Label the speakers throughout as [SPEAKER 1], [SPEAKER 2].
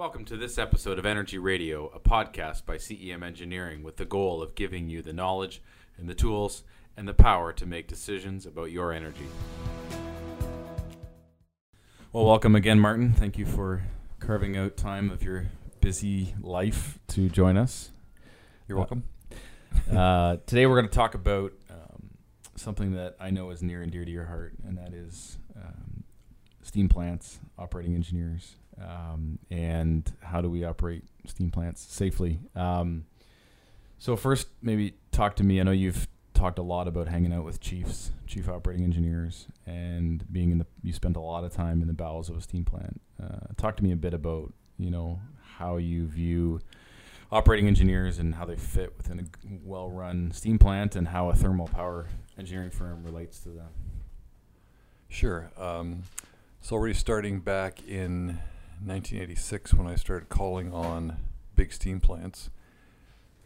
[SPEAKER 1] Welcome to this episode of Energy Radio, a podcast by CEM Engineering with the goal of giving you the knowledge and the tools and the power to make decisions about your energy. Well, welcome again, Martin. Thank you for carving out time of your busy life to join us.
[SPEAKER 2] You're welcome.
[SPEAKER 1] Uh, today, we're going to talk about um, something that I know is near and dear to your heart, and that is um, steam plants, operating engineers, um, and how do we operate steam plants safely. Um, so, first, maybe talk to me. I know you've talked a lot about hanging out with chiefs, chief operating engineers, and being in the. You spent a lot of time in the bowels of a steam plant. Uh, talk to me a bit about you know how you view operating engineers and how they fit within a well-run steam plant, and how a thermal power engineering firm relates to them.
[SPEAKER 2] Sure. Um, so already starting back in 1986, when I started calling on big steam plants,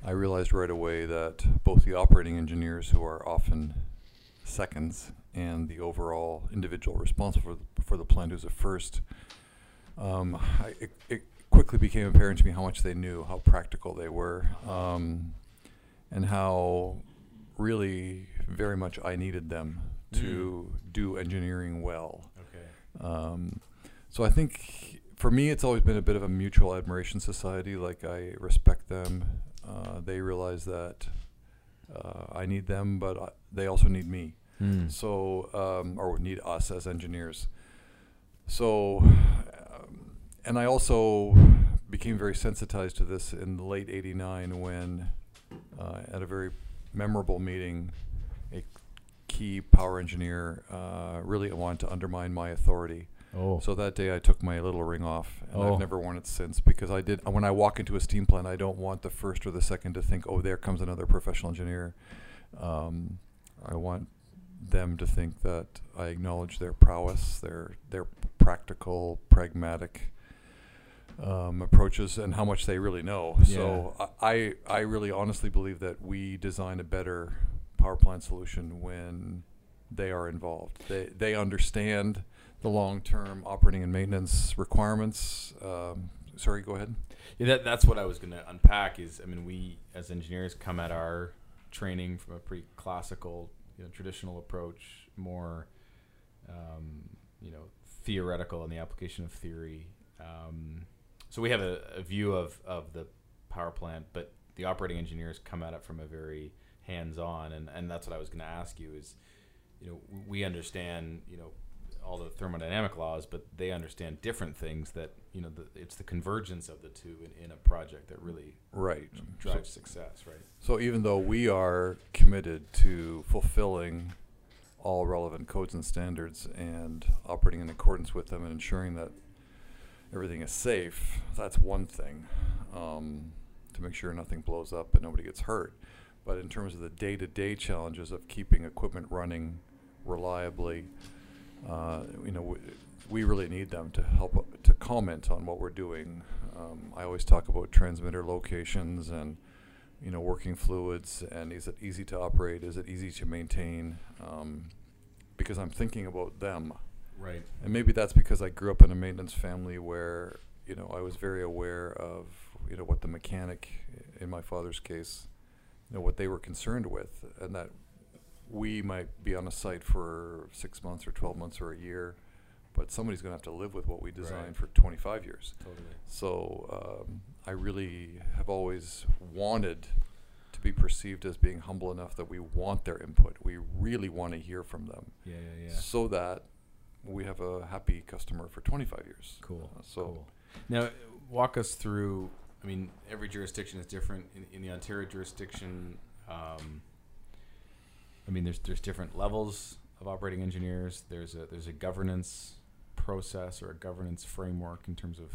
[SPEAKER 2] I realized right away that both the operating engineers, who are often seconds, and the overall individual responsible for the, for the plant, who's a first, um, I, it, it quickly became apparent to me how much they knew, how practical they were, um, and how really very much I needed them to do engineering well.
[SPEAKER 1] Okay.
[SPEAKER 2] Um, so I think for me, it's always been a bit of a mutual admiration society. Like I respect them. Uh, they realize that uh, I need them, but I, they also need me.
[SPEAKER 1] Hmm.
[SPEAKER 2] So um, or need us as engineers. So, um, and I also became very sensitized to this in the late '89 when, uh, at a very memorable meeting, a key power engineer uh, really wanted to undermine my authority.
[SPEAKER 1] Oh.
[SPEAKER 2] So that day I took my little ring off, and
[SPEAKER 1] Oh.
[SPEAKER 2] I've never worn it since because I did. When I walk into a steam plant, I don't want the first or the second to think, "Oh, there comes another professional engineer." Um, I want them to think that I acknowledge their prowess, their their practical, pragmatic um, approaches, and how much they really know. So I I I really honestly believe that we design a better power plant solution when they are involved. They they understand the long term operating and maintenance requirements. Um, sorry, go ahead.
[SPEAKER 1] Yeah, that, that's what I was going to unpack. Is I mean, we as engineers come at our training from a pretty classical, you know, traditional approach, more, um, you know, theoretical in the application of theory. Um, so we have a, a view of of the power plant, but the operating engineers come at it from a very hands-on, and and that's what I was going to ask you is, you know, we understand, you know, all the thermodynamic laws, but they understand different things that you know the, it's the convergence of the two in, in a project that really
[SPEAKER 2] Right.
[SPEAKER 1] drives success, right?
[SPEAKER 2] So even though we are committed to fulfilling all relevant codes and standards and operating in accordance with them and ensuring that everything is safe, that's one thing um, to make sure nothing blows up and nobody gets hurt. But in terms of the day-to-day challenges of keeping equipment running reliably, uh, you know, we, we really need them to help uh, to comment on what we're doing. Um, I always talk about transmitter locations and you know working fluids and is it easy to operate? Is it easy to maintain? Um, because I'm thinking about them,
[SPEAKER 1] Right.
[SPEAKER 2] and maybe that's because I grew up in a maintenance family where you know I was very aware of you know what the mechanic, in my father's case, you know what they were concerned with, and that we might be on a site for six months or twelve months or a year, but somebody's going to have to live with what we designed
[SPEAKER 1] Right.
[SPEAKER 2] for twenty five years.
[SPEAKER 1] Totally.
[SPEAKER 2] So um, I really have always wanted to be perceived as being humble enough that we want their input. We really want to hear from them,
[SPEAKER 1] Yeah, yeah, yeah.
[SPEAKER 2] so that we have a happy customer for 25 years.
[SPEAKER 1] Cool.
[SPEAKER 2] Uh, so
[SPEAKER 1] cool. Now, walk us through. I mean, every jurisdiction is different. In, in the Ontario jurisdiction, um, I mean, there's there's different levels of operating engineers. There's a there's a governance process or a governance framework in terms of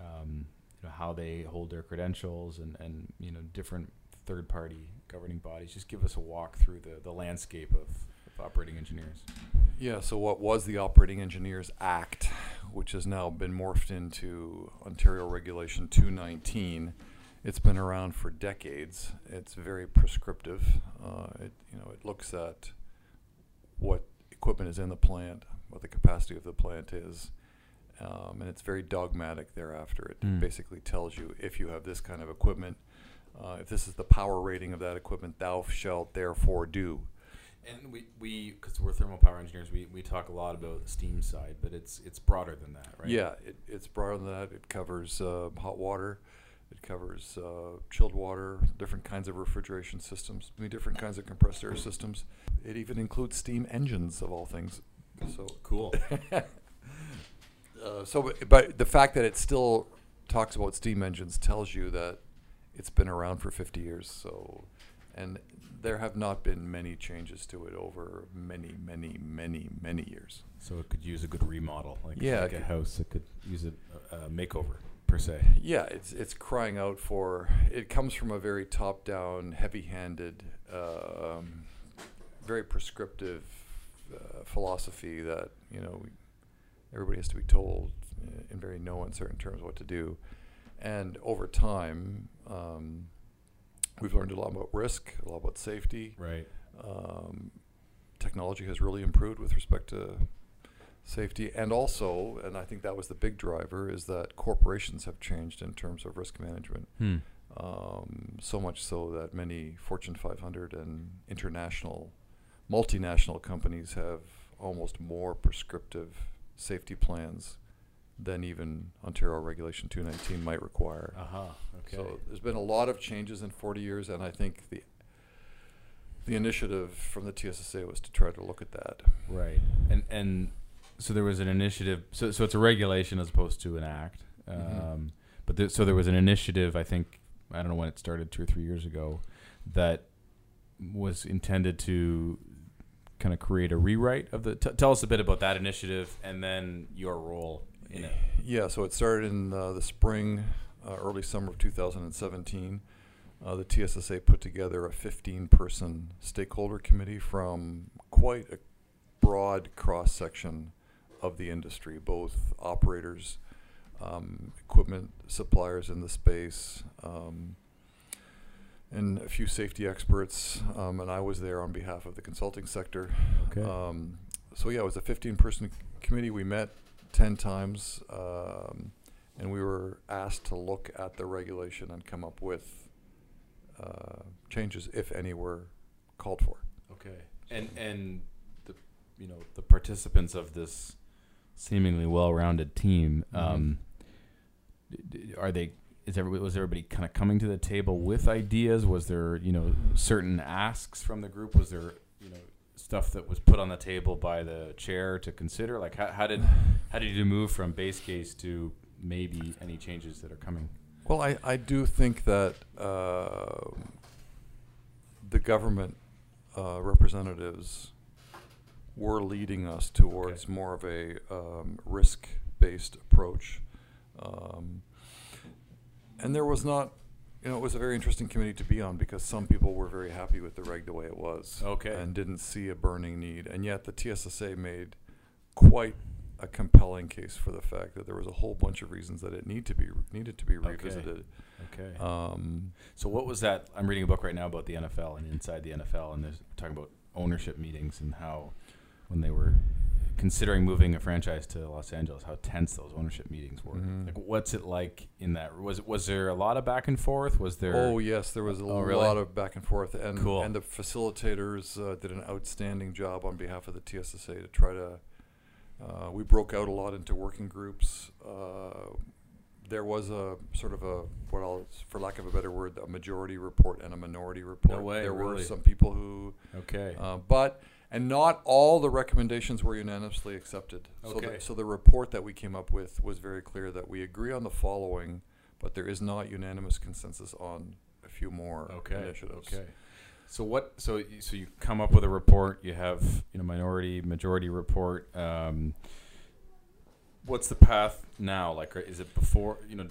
[SPEAKER 1] um, you know how they hold their credentials and and you know different third party governing bodies. Just give us a walk through the the landscape of, of operating engineers.
[SPEAKER 2] Yeah, so what was the Operating Engineers Act, which has now been morphed into Ontario Regulation 219, it's been around for decades. It's very prescriptive. Uh, it, you know, it looks at what equipment is in the plant, what the capacity of the plant is, um, and it's very dogmatic thereafter. It
[SPEAKER 1] Mm.
[SPEAKER 2] basically tells you if you have this kind of equipment, uh, if this is the power rating of that equipment, thou shalt therefore do.
[SPEAKER 1] And we, we because we're thermal power engineers, we, we talk a lot about the steam side, but it's it's broader than that, right?
[SPEAKER 2] Yeah, it, it's broader than that. It covers uh, hot water, it covers uh, chilled water, different kinds of refrigeration systems, mean, different kinds of compressed air systems. It even includes steam engines of all things. So
[SPEAKER 1] Cool.
[SPEAKER 2] Uh, so, but- but the fact that it still talks about steam engines tells you that it's been around for 50 years. So, and there have not been many changes to it over many, many, many, many years.
[SPEAKER 1] so it could use a good remodel, like,
[SPEAKER 2] Yeah,
[SPEAKER 1] like
[SPEAKER 2] it
[SPEAKER 1] a house. It could use a, a makeover per se.
[SPEAKER 2] Yeah, it's it's crying out for. It comes from a very top-down, heavy-handed, um, very prescriptive uh, philosophy that you know everybody has to be told in very no uncertain terms what to do, and over time, um, we've learned a lot about risk, a lot about safety.
[SPEAKER 1] Right.
[SPEAKER 2] Um, technology has really improved with respect to safety, and also, and I think that was the big driver, is that corporations have changed in terms of risk management.
[SPEAKER 1] Hmm.
[SPEAKER 2] Um, so much so that many Fortune 500 and international, multinational companies have almost more prescriptive safety plans than even Ontario Regulation 219 might require.
[SPEAKER 1] Uh huh. Okay.
[SPEAKER 2] So there's been a lot of changes in 40 years, and I think the the initiative from the TSSA was to try to look at that.
[SPEAKER 1] Right. And and so there was an initiative. So so it's a regulation as opposed to an act. Um,
[SPEAKER 2] Mhm.
[SPEAKER 1] But so there was an initiative. I think I don't know when it started, two or three years ago, that was intended to kind of create a rewrite of the. T- tell us a bit about that initiative and then your role in it.
[SPEAKER 2] Yeah, so it started in uh, the spring, uh, early summer of 2017. Uh, the TSSA put together a 15-person stakeholder committee from quite a broad cross-section of the industry, both operators, um, equipment suppliers in the space, um, and a few safety experts. Um, and I was there on behalf of the consulting sector.
[SPEAKER 1] Okay.
[SPEAKER 2] Um, so yeah, it was a 15-person committee. We met 10 times, um, and we were asked to look at the regulation and come up with uh, changes, if any, were called for.
[SPEAKER 1] Okay. And and the you know the participants of this seemingly well-rounded team
[SPEAKER 2] Mhm.
[SPEAKER 1] um, are they is everybody was everybody kind of coming to the table with ideas? Was there you know certain asks from the group? Was there you know stuff that was put on the table by the chair to consider? Like how, how did how did you move from base case to maybe any changes that are coming?
[SPEAKER 2] Well, I, I do think that uh, the government uh, representatives were leading us towards
[SPEAKER 1] Okay.
[SPEAKER 2] more of a um, risk-based approach. Um, and there was not, you know, it was a very interesting committee to be on because some people were very happy with the reg the way it was.
[SPEAKER 1] Okay.
[SPEAKER 2] And didn't see a burning need. And yet the TSSA made quite a compelling case for the fact that there was a whole bunch of reasons that it need to be needed to be revisited.
[SPEAKER 1] okay
[SPEAKER 2] Um,
[SPEAKER 1] So what was that? I'm reading a book right now about the NFL and inside the NFL, and they're talking about ownership meetings and how when they were considering moving a franchise to Los Angeles, how tense those ownership meetings were.
[SPEAKER 2] Mhm.
[SPEAKER 1] Like, what's it like in that? Was it was there a lot of back and forth? Was there?
[SPEAKER 2] Oh yes, there was a
[SPEAKER 1] Oh,
[SPEAKER 2] lot of back and forth, and
[SPEAKER 1] Cool.
[SPEAKER 2] and the facilitators uh, did an outstanding job on behalf of the TSSA to try to. Uh, we broke out a lot into working groups. Uh, there was a sort of a what I'll, for lack of a better word, a majority report and a minority report.
[SPEAKER 1] way,
[SPEAKER 2] there were some people who,
[SPEAKER 1] okay.
[SPEAKER 2] uh, but and not all the recommendations were unanimously accepted. So
[SPEAKER 1] Okay.
[SPEAKER 2] the, so the report that we came up with was very clear that we agree on the following, but there is not unanimous consensus on a few more
[SPEAKER 1] okay.
[SPEAKER 2] initiatives.
[SPEAKER 1] Okay. So what? So so you come up with a report. You have you know minority majority report. Um, what's the path now? Like, is it before you know?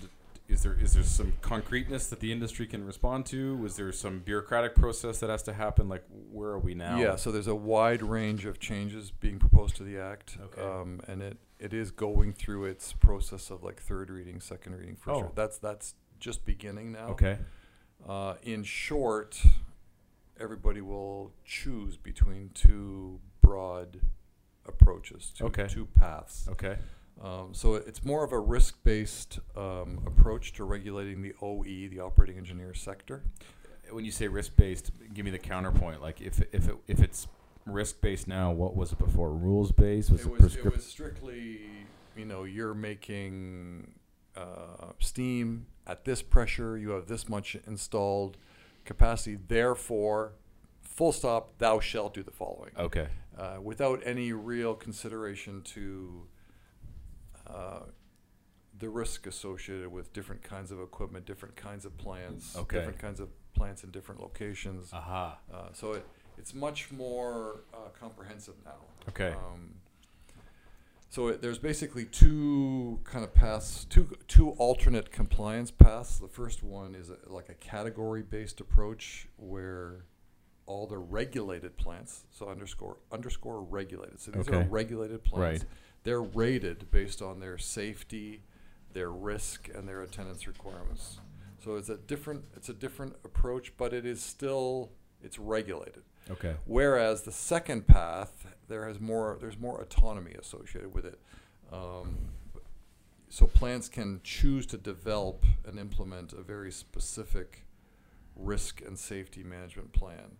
[SPEAKER 1] Is there is there some concreteness that the industry can respond to? Was there some bureaucratic process that has to happen? Like, where are we now?
[SPEAKER 2] Yeah, so there's a wide range of changes being proposed to the act,
[SPEAKER 1] Okay.
[SPEAKER 2] um, and it, it is going through its process of like third reading, second reading, first.
[SPEAKER 1] Oh.
[SPEAKER 2] reading. That's that's just beginning now.
[SPEAKER 1] Okay.
[SPEAKER 2] Uh, in short, everybody will choose between two broad approaches, two,
[SPEAKER 1] Okay.
[SPEAKER 2] two paths.
[SPEAKER 1] Okay.
[SPEAKER 2] Um, so it's more of a risk-based um, approach to regulating the OE, the operating engineer sector.
[SPEAKER 1] When you say risk based, give me the counterpoint. Like if if it, if it's risk based now, what was it before? Rules based? Was
[SPEAKER 2] it
[SPEAKER 1] it,
[SPEAKER 2] was, it was strictly, you know, you're making uh, steam at this pressure. You have this much installed capacity. Therefore, full stop. Thou shalt do the following.
[SPEAKER 1] Okay.
[SPEAKER 2] uh, without any real consideration to uh, the risk associated with different kinds of equipment, different kinds of plants,
[SPEAKER 1] Okay.
[SPEAKER 2] different kinds of plants in different locations.
[SPEAKER 1] Aha.
[SPEAKER 2] Uh, so it, it's much more uh, comprehensive now.
[SPEAKER 1] Okay.
[SPEAKER 2] Um, so it, there's basically two kind of paths, two two alternate compliance paths. The first one is a, like a category-based approach where all the regulated plants, so underscore underscore regulated. So these are
[SPEAKER 1] Okay.
[SPEAKER 2] regulated plants.
[SPEAKER 1] Right.
[SPEAKER 2] They're rated based on their safety, their risk, and their attendance requirements. So it's a different it's a different approach, but it is still it's regulated.
[SPEAKER 1] Okay.
[SPEAKER 2] Whereas the second path, there has more, there's more autonomy associated with it. Um, so plants can choose to develop and implement a very specific risk and safety management plan.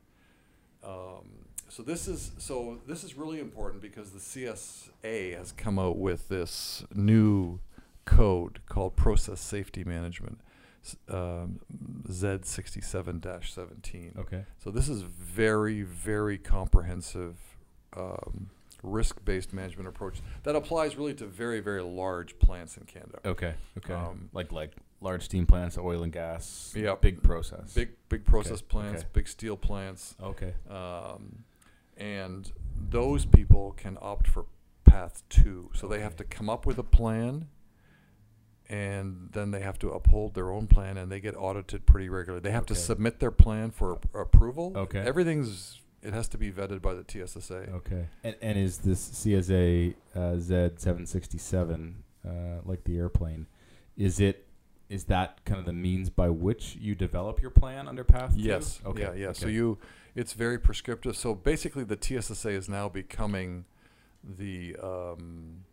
[SPEAKER 2] So this is so this is really important because the CSA has come out with this new code called Process Safety Management, um, Z67-17.
[SPEAKER 1] Okay.
[SPEAKER 2] So this is very, very comprehensive um, risk-based management approach that applies really to very, very large plants in Canada.
[SPEAKER 1] Okay. Okay.
[SPEAKER 2] Um,
[SPEAKER 1] like like large steam plants, oil and gas.
[SPEAKER 2] Yep.
[SPEAKER 1] Big process.
[SPEAKER 2] Big, big process
[SPEAKER 1] Okay,
[SPEAKER 2] plants,
[SPEAKER 1] okay.
[SPEAKER 2] big steel plants,
[SPEAKER 1] Okay.
[SPEAKER 2] um, and those people can opt for path two. So they have to come up with a plan. And then they have to uphold their own plan, and they get audited pretty regularly. They have to
[SPEAKER 1] Okay.
[SPEAKER 2] submit their plan for ap- approval.
[SPEAKER 1] Okay.
[SPEAKER 2] Everything's it has to be vetted by the TSSA.
[SPEAKER 1] Okay. And, and is this CSA uh, Z seven sixty seven uh, like the airplane? Is it is that kind of the means by which you develop your plan under path? two?
[SPEAKER 2] Yes.
[SPEAKER 1] Okay.
[SPEAKER 2] Yeah. Yeah. So
[SPEAKER 1] okay.
[SPEAKER 2] you, it's very prescriptive. So basically, the TSSA is now becoming the um,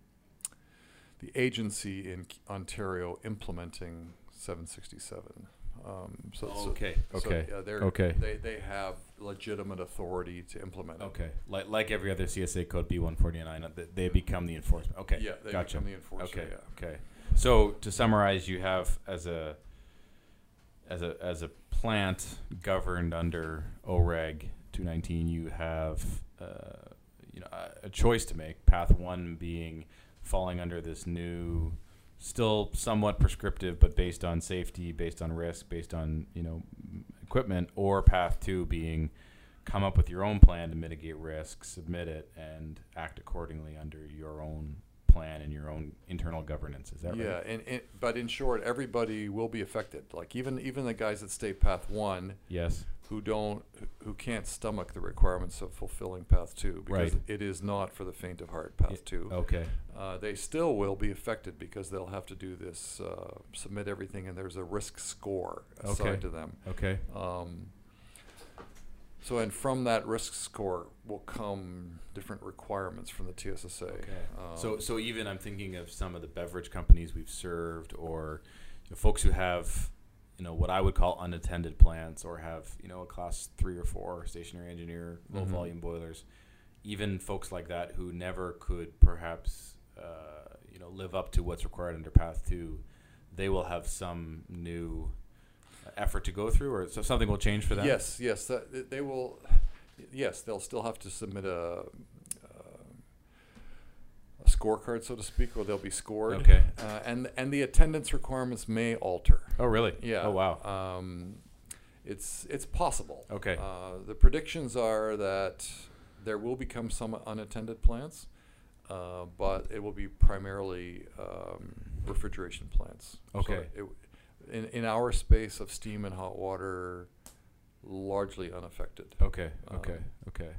[SPEAKER 2] the agency in Ontario implementing 767. Um, so, so-
[SPEAKER 1] Okay.
[SPEAKER 2] so,
[SPEAKER 1] Okay.
[SPEAKER 2] yeah, they're,
[SPEAKER 1] Okay.
[SPEAKER 2] They they have legitimate authority to implement it.
[SPEAKER 1] Okay. Like like every other CSA code B one forty nine, they become the enforcement. Okay.
[SPEAKER 2] Yeah. They
[SPEAKER 1] Gotcha.
[SPEAKER 2] become the enforcer.
[SPEAKER 1] Okay.
[SPEAKER 2] Yeah.
[SPEAKER 1] Okay. So to summarize, you have as a as a as a plant governed under OREG 219, you have uh, you know a, choice to make. Path one being falling under this new, still somewhat prescriptive, but based on safety, based on risk, based on you know equipment, or path two being come up with your own plan to mitigate risk, submit it, and act accordingly under your own plan and your own internal governance. Is that
[SPEAKER 2] yeah,
[SPEAKER 1] right?
[SPEAKER 2] and, and but in short, everybody will be affected. Like even even the guys that stay path one,
[SPEAKER 1] Yes.
[SPEAKER 2] who don't who can't stomach the requirements of fulfilling path two because
[SPEAKER 1] Right.
[SPEAKER 2] it is not for the faint of heart path
[SPEAKER 1] Yeah,
[SPEAKER 2] two
[SPEAKER 1] Okay.
[SPEAKER 2] uh, they still will be affected because they'll have to do this uh, submit everything and there's a risk score assigned
[SPEAKER 1] Okay.
[SPEAKER 2] to them
[SPEAKER 1] Okay.
[SPEAKER 2] um, so and from that risk score will come different requirements from the TSSA
[SPEAKER 1] Okay.
[SPEAKER 2] um,
[SPEAKER 1] so so even I'm thinking of some of the beverage companies we've served, or you know, folks who have you know what I would call unattended plants, or have you know a class three or four stationary engineer low
[SPEAKER 2] Mhm.
[SPEAKER 1] volume boilers. Even folks like that who never could perhaps uh, you know live up to what's required under Path Two, they will have some new effort to go through, or so something will change for them.
[SPEAKER 2] Yes, yes, that, they will. Yes, they'll still have to submit a, uh, a scorecard, so to speak, or they'll be scored.
[SPEAKER 1] Okay.
[SPEAKER 2] Uh, and and the attendance requirements may alter.
[SPEAKER 1] Oh really?
[SPEAKER 2] Yeah.
[SPEAKER 1] Oh wow.
[SPEAKER 2] Um, it's it's possible.
[SPEAKER 1] Okay.
[SPEAKER 2] Uh, the predictions are that there will become some unattended plants, uh, but it will be primarily um, refrigeration plants. So
[SPEAKER 1] Okay.
[SPEAKER 2] it, in in our space of steam and hot water, largely unaffected.
[SPEAKER 1] Okay. Okay.
[SPEAKER 2] Um,
[SPEAKER 1] okay.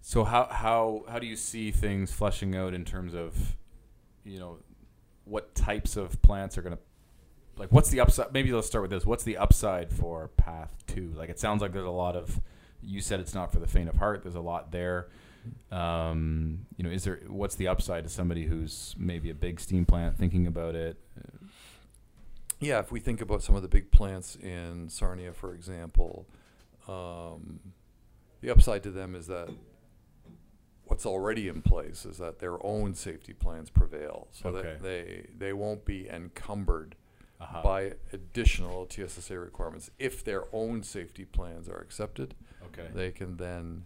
[SPEAKER 1] So how how how do you see things fleshing out in terms of, you know, what types of plants are gonna, like, what's the upside? Maybe let's start with this. What's the upside for Path Two? Like, it sounds like there's a lot of. You said it's not for the faint of heart. There's a lot there. Um, you know, is there what's the upside to somebody who's maybe a big steam plant thinking about it?
[SPEAKER 2] Yeah, if we think about some of the big plants in Sarnia, for example, um, the upside to them is that what's already in place is that their own safety plans prevail, so
[SPEAKER 1] Okay.
[SPEAKER 2] that they they won't be encumbered
[SPEAKER 1] Uh-huh.
[SPEAKER 2] by additional TSSA requirements. If their own safety plans are accepted,
[SPEAKER 1] okay.
[SPEAKER 2] they can then.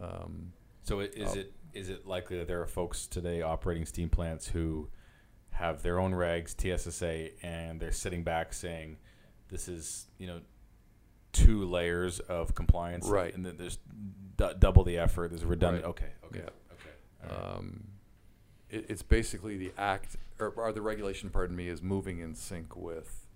[SPEAKER 2] Um,
[SPEAKER 1] So is
[SPEAKER 2] Oh.
[SPEAKER 1] it is it likely that there are folks today operating steam plants who have their own regs, TSSA, and they're sitting back saying, "This is you know two layers of compliance,
[SPEAKER 2] Right.
[SPEAKER 1] And that there's d- double the effort. There's redundant.
[SPEAKER 2] Right.
[SPEAKER 1] Okay, okay,
[SPEAKER 2] Yeah.
[SPEAKER 1] okay. Right.
[SPEAKER 2] um, it, it's basically the act or, or the regulation, pardon me, is moving in sync with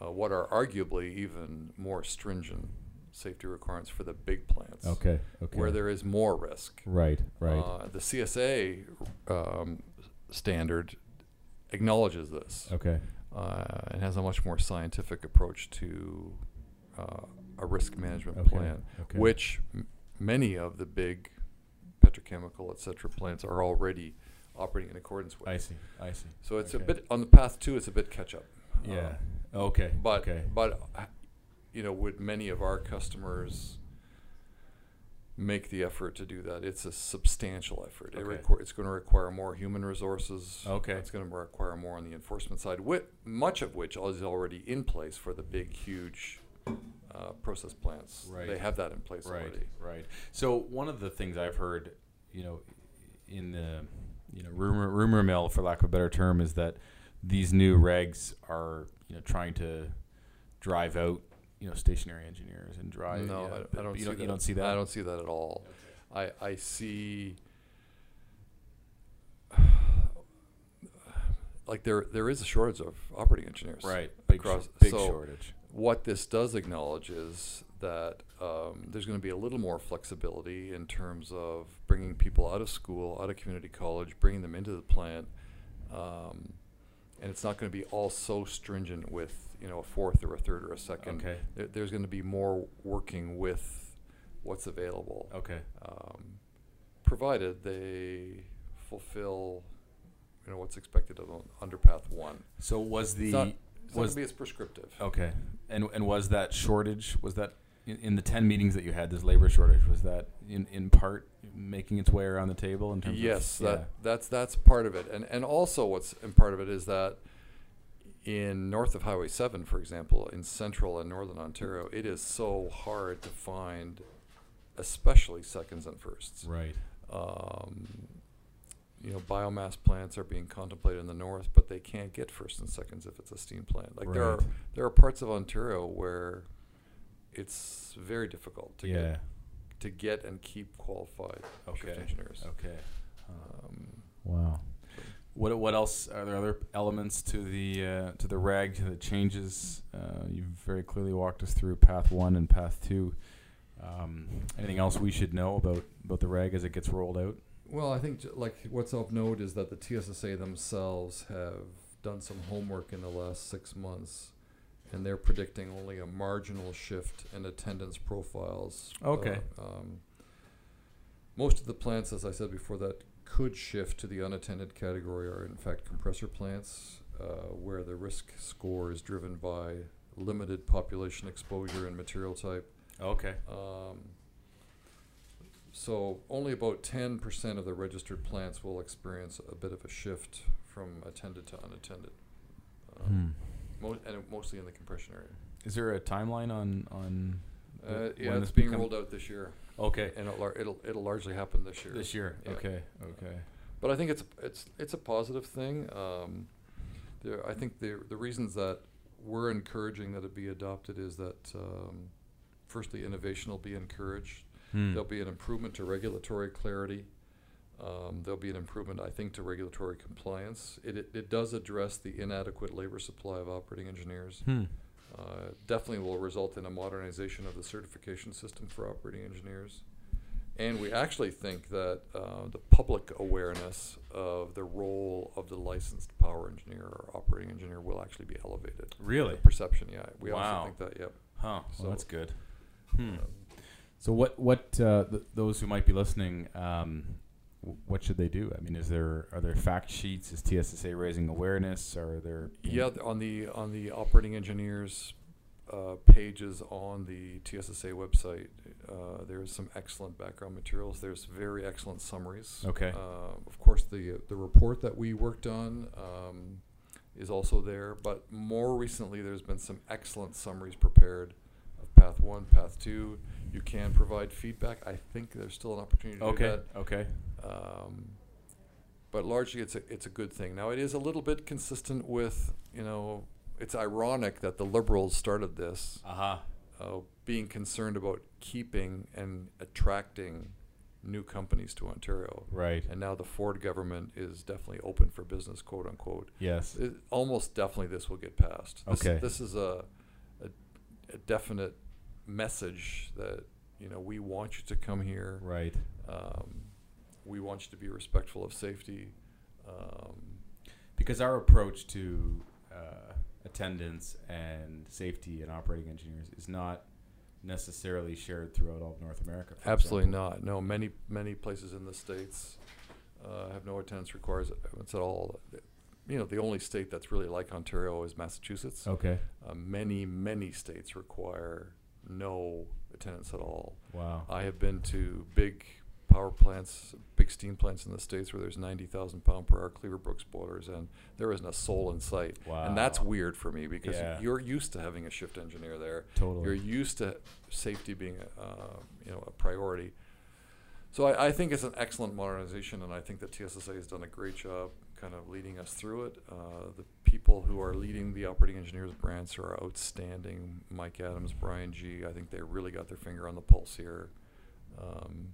[SPEAKER 2] uh, what are arguably even more stringent safety requirements for the big plants,
[SPEAKER 1] okay, okay.
[SPEAKER 2] where there is more risk.
[SPEAKER 1] right, right.
[SPEAKER 2] Uh, the CSA um, standard acknowledges this
[SPEAKER 1] okay,
[SPEAKER 2] uh, and has a much more scientific approach to uh, a risk management
[SPEAKER 1] okay,
[SPEAKER 2] plan
[SPEAKER 1] okay.
[SPEAKER 2] which m- many of the big petrochemical, et cetera, plants are already operating in accordance with.
[SPEAKER 1] I see, I see.
[SPEAKER 2] So it's
[SPEAKER 1] okay.
[SPEAKER 2] a bit on the path two. It's a bit catch up. Uh,
[SPEAKER 1] Yeah. Okay.
[SPEAKER 2] but
[SPEAKER 1] okay.
[SPEAKER 2] but uh, you know, would many of our customers make the effort to do that? It's a substantial effort. It requ- it's going to require more human resources.
[SPEAKER 1] Okay.
[SPEAKER 2] It's going to require more on the enforcement side, whi- much of which is already in place for the big, huge uh, process plants.
[SPEAKER 1] Right.
[SPEAKER 2] They have that in place
[SPEAKER 1] Right,
[SPEAKER 2] already.
[SPEAKER 1] right. So one of the things I've heard, you know, in the you know rumor rumor mill, for lack of a better term, is that these new regs are you know trying to drive out you know stationary engineers and drive.
[SPEAKER 2] No,
[SPEAKER 1] yeah,
[SPEAKER 2] I, I don't.
[SPEAKER 1] You
[SPEAKER 2] see
[SPEAKER 1] don't,
[SPEAKER 2] that.
[SPEAKER 1] you don't see that.
[SPEAKER 2] I don't see that at all. I I see. Like there, there is a shortage of operating engineers.
[SPEAKER 1] Right. Big,
[SPEAKER 2] across-
[SPEAKER 1] big
[SPEAKER 2] so-
[SPEAKER 1] shortage.
[SPEAKER 2] What this does acknowledge is that um, there's going to be a little more flexibility in terms of bringing people out of school, out of community college, bringing them into the plant, um, and it's not going to be all so stringent with you know a fourth or a third or a second.
[SPEAKER 1] Okay.
[SPEAKER 2] There, there's going to be more working with what's available,
[SPEAKER 1] Okay.
[SPEAKER 2] um, provided they fulfill you know what's expected of them under path one.
[SPEAKER 1] So was the
[SPEAKER 2] It's not, it's
[SPEAKER 1] was
[SPEAKER 2] be as prescriptive.
[SPEAKER 1] okay, and and was that shortage was that in, in the ten meetings that you had this labor shortage was that in in part making its way around the table in terms
[SPEAKER 2] Yes,
[SPEAKER 1] of yes,
[SPEAKER 2] that that's that's part of it, and and also what's and part of it is that in north of Highway Seven, for example, in central and northern Ontario, it is so hard to find, especially seconds and firsts.
[SPEAKER 1] right
[SPEAKER 2] Um, you know, biomass plants are being contemplated in the north, but they can't get first and seconds if it's a steam plant. Like there are there are parts of Ontario where it's very difficult to
[SPEAKER 1] yeah
[SPEAKER 2] get to get and keep qualified
[SPEAKER 1] Okay.
[SPEAKER 2] engineers.
[SPEAKER 1] okay
[SPEAKER 2] Um,
[SPEAKER 1] Wow. What what else are there other elements to the uh, to the reg the changes? Uh, you've very clearly walked us through path one and path two. Um, anything else we should know about about the reg as it gets rolled out?
[SPEAKER 2] Well, I think j- like what's of note is that the TSSA themselves have done some homework in the last six months, and they're predicting only a marginal shift in attendance profiles.
[SPEAKER 1] Okay.
[SPEAKER 2] Uh, um, most of the plants, as I said before, that could shift to the unattended category are in fact compressor plants, uh, where the risk score is driven by limited population exposure and material type.
[SPEAKER 1] Okay.
[SPEAKER 2] Um, so only about ten percent of the registered plants will experience a bit of a shift from attended to unattended. Um, mo- and mostly in the compression area.
[SPEAKER 1] Is there a timeline on on?
[SPEAKER 2] Uh, yeah, it's being rolled out this year,
[SPEAKER 1] Okay.
[SPEAKER 2] and it'll, lar- it'll it'll largely happen this year.
[SPEAKER 1] This year.
[SPEAKER 2] Yeah.
[SPEAKER 1] Okay. Okay.
[SPEAKER 2] But I think it's it's it's a positive thing. Um, there, I think the the reasons that we're encouraging that it be adopted is that um, firstly, innovation will be encouraged.
[SPEAKER 1] Hmm.
[SPEAKER 2] There'll be an improvement to regulatory clarity. Um, there'll be an improvement, I think, to regulatory compliance. It, it, it does address the inadequate labor supply of operating engineers.
[SPEAKER 1] Hmm.
[SPEAKER 2] Uh, definitely will result in a modernization of the certification system for operating engineers. And we actually think that uh, the public awareness of the role of the licensed power engineer or operating engineer will actually be elevated.
[SPEAKER 1] Really?
[SPEAKER 2] The perception, yeah. We
[SPEAKER 1] Wow.
[SPEAKER 2] also think that, yep.
[SPEAKER 1] Huh.
[SPEAKER 2] So-
[SPEAKER 1] Well, that's good. Hmm.
[SPEAKER 2] Um,
[SPEAKER 1] So what what uh, th- those who might be listening, um, what should they do? I mean, is there are there fact sheets? Is TSSA raising awareness? Are there
[SPEAKER 2] Yeah, on the on the operating engineers uh, pages on the TSSA website, uh, there's some excellent background materials. There's very excellent summaries.
[SPEAKER 1] Okay.
[SPEAKER 2] Uh, of course, the the report that we worked on um, is also there, but more recently, there's been some excellent summaries prepared of Path One, Path Two. You can provide feedback. I think there's still an opportunity to do
[SPEAKER 1] Okay.
[SPEAKER 2] that.
[SPEAKER 1] Okay.
[SPEAKER 2] Um, but largely, it's a it's a good thing. Now, it is a little bit consistent with you know. It's ironic that the Liberals started this,
[SPEAKER 1] Uh huh.
[SPEAKER 2] uh, being concerned about keeping and attracting new companies to Ontario,
[SPEAKER 1] Right.
[SPEAKER 2] and now the Ford government is definitely open for business, quote unquote.
[SPEAKER 1] Yes.
[SPEAKER 2] It, almost definitely, this will get passed. This,
[SPEAKER 1] Okay.
[SPEAKER 2] This is a, a a definite message that you know we want you to come here.
[SPEAKER 1] Right.
[SPEAKER 2] Um, we want you to be respectful of safety. Um,
[SPEAKER 1] Because our approach to uh, attendance and safety and operating engineers is not necessarily shared throughout all of North America.
[SPEAKER 2] absolutely
[SPEAKER 1] example.
[SPEAKER 2] not. No, many many places in the states uh, have no attendance requirements at all. You know, the only state that's really like Ontario is Massachusetts.
[SPEAKER 1] Okay.
[SPEAKER 2] Uh, many many states require no attendance at all.
[SPEAKER 1] Wow.
[SPEAKER 2] I have been to big power plants, big steam plants in the states where there's 90,000 pound per hour Cleaver Brooks boilers, and there isn't a soul in sight. Wow. And that's weird for me because
[SPEAKER 1] Yeah.
[SPEAKER 2] you're used to having a shift engineer there.
[SPEAKER 1] Totally.
[SPEAKER 2] You're used to safety being, a, uh, you know, a priority. So I, I think it's an excellent modernization, and I think that TSSA has done a great job kind of leading us through it. Uh, the people who are leading the operating engineers branch are outstanding. Mike Adams, Brian G. I think they really got their finger on the pulse here. Um,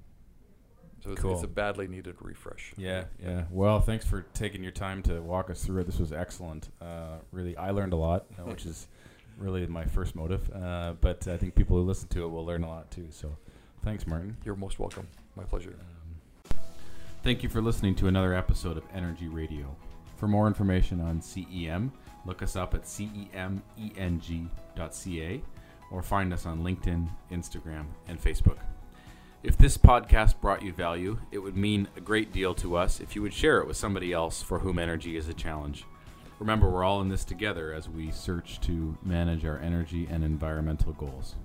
[SPEAKER 2] so it's, it's a badly needed refresh.
[SPEAKER 1] Yeah, yeah. Well, thanks for taking your time to walk us through it. This was excellent. Uh, really, I learned a lot, uh, which is really my first motive. Uh, but I think people who listen to it will learn a lot too. So, thanks, Martin.
[SPEAKER 2] You're most welcome. My pleasure.
[SPEAKER 1] Thank you for listening to another episode of Energy Radio. For more information on CEM, look us up at cemeng.ca or find us on LinkedIn, Instagram, and Facebook. If this podcast brought you value, it would mean a great deal to us if you would share it with somebody else for whom energy is a challenge. Remember, we're all in this together as we search to manage our energy and environmental goals.